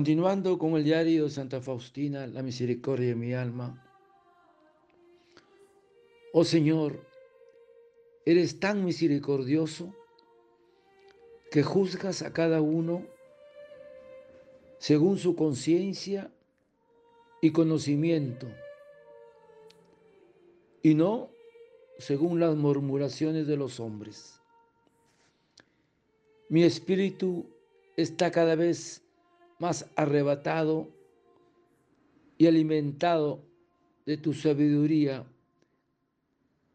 Continuando con el diario de Santa Faustina, la misericordia de mi alma. Oh Señor, eres tan misericordioso que juzgas a cada uno según su conciencia y conocimiento, y no según las murmuraciones de los hombres. Mi espíritu está cada vez más arrebatado y alimentado de tu sabiduría,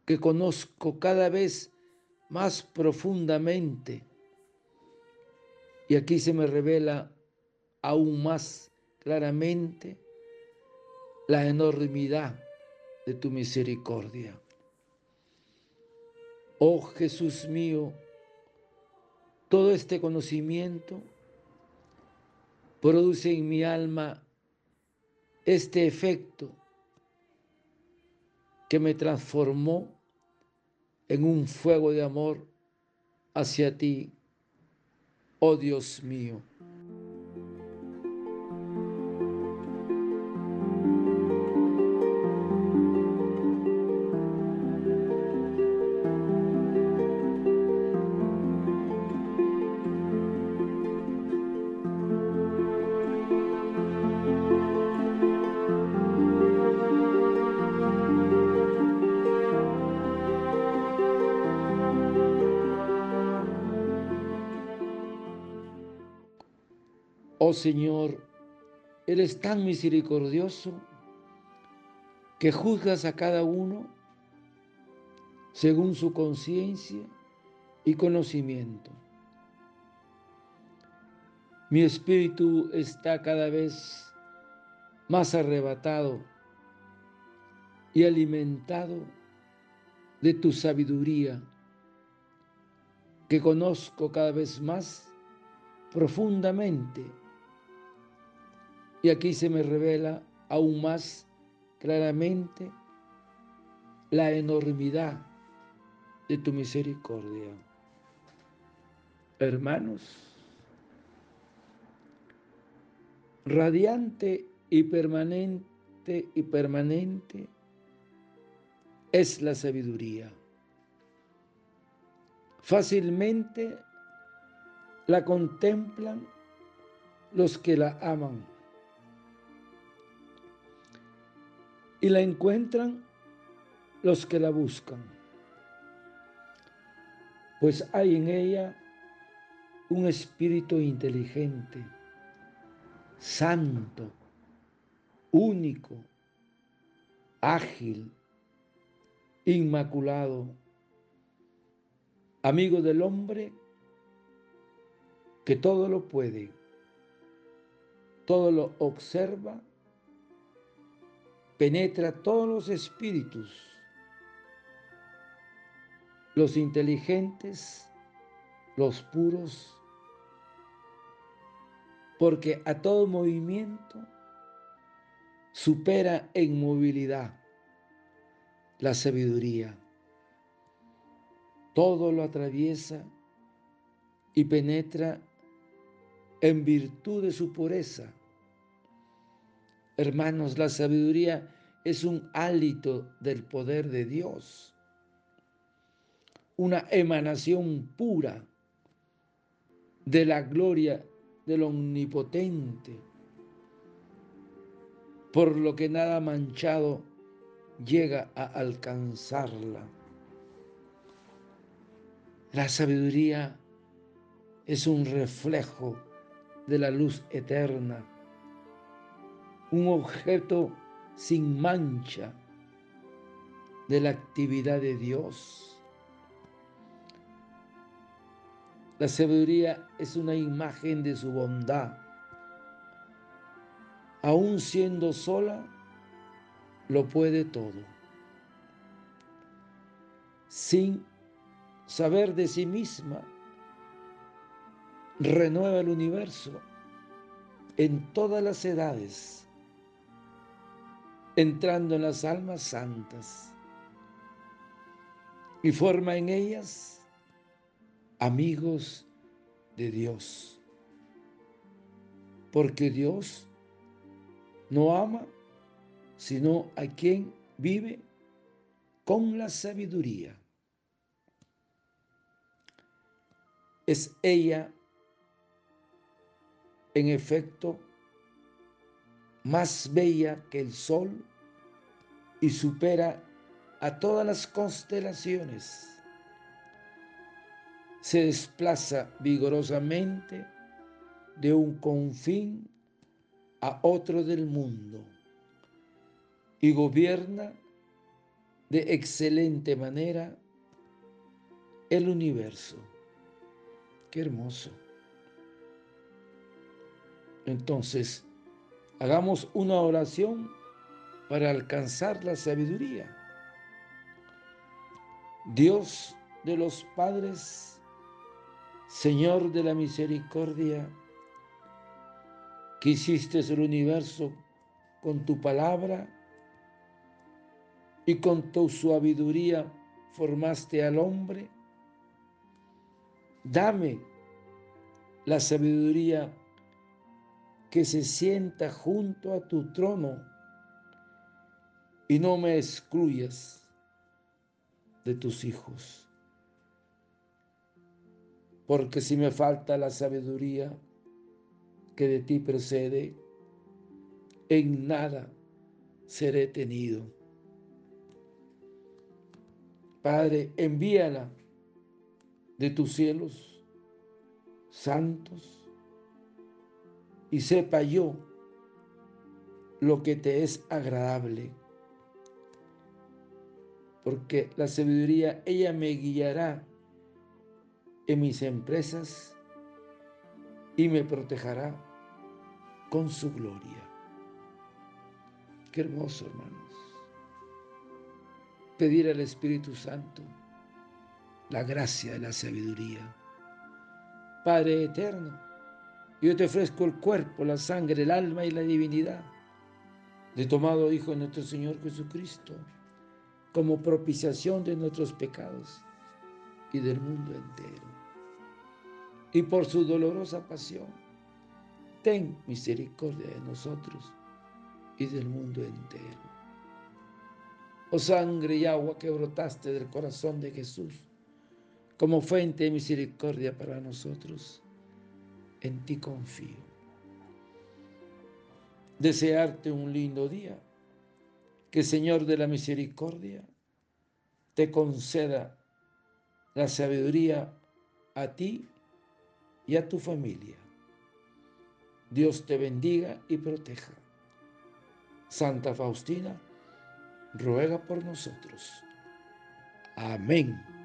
que conozco cada vez más profundamente. Y aquí se me revela aún más claramente la enormidad de tu misericordia. Oh Jesús mío, todo este conocimiento produce en mi alma este efecto que me transformó en un fuego de amor hacia ti, oh Dios mío. Oh Señor, eres tan misericordioso que juzgas a cada uno según su conciencia y conocimiento. Mi espíritu está cada vez más arrebatado y alimentado de tu sabiduría, que conozco cada vez más profundamente y aquí se me revela aún más claramente la enormidad de tu misericordia. Hermanos, radiante y permanente y permanente es la sabiduría. Fácilmente la contemplan los que la aman y la encuentran los que la buscan, pues hay en ella un espíritu inteligente, santo, único, ágil, inmaculado, amigo del hombre que todo lo puede, todo lo observa penetra todos los espíritus, los inteligentes, los puros, porque a todo movimiento supera en movilidad la sabiduría. Todo lo atraviesa y penetra en virtud de su pureza Hermanos, la sabiduría es un hálito del poder de Dios, una emanación pura de la gloria del omnipotente, por lo que nada manchado llega a alcanzarla. La sabiduría es un reflejo de la luz eterna un objeto sin mancha de la actividad de Dios. La sabiduría es una imagen de su bondad. Aún siendo sola, lo puede todo. Sin saber de sí misma, renueva el universo en todas las edades entrando en las almas santas y forma en ellas amigos de Dios. porque Dios no ama sino a quien vive con la sabiduría. Es ella, en efecto, más bella que el sol y supera a todas las constelaciones. Se desplaza vigorosamente de un confín a otro del mundo y gobierna de excelente manera el universo. Qué hermoso. Entonces, hagamos una oración para alcanzar la sabiduría. Dios de los padres, Señor de la misericordia, que hiciste el universo con tu palabra y con tu sabiduría formaste al hombre, dame la sabiduría que se sienta junto a tu trono y no me excluyas de tus hijos. Porque si me falta la sabiduría que de ti procede, en nada seré tenido. Padre, envíala de tus cielos santos y sepa yo lo que te es agradable porque la sabiduría, ella me guiará en mis empresas y me protegerá con su gloria. Qué hermoso, hermanos. Pedir al Espíritu Santo la gracia de la sabiduría. Padre eterno, yo te ofrezco el cuerpo, la sangre, el alma y la divinidad de tomado Hijo de nuestro Señor Jesucristo como propiciación de nuestros pecados y del mundo entero. Y por su dolorosa pasión, ten misericordia de nosotros y del mundo entero. Oh sangre y agua que brotaste del corazón de Jesús, como fuente de misericordia para nosotros, en ti confío. Desearte un lindo día que Señor de la misericordia te conceda la sabiduría a ti y a tu familia. Dios te bendiga y proteja. Santa Faustina, ruega por nosotros. Amén.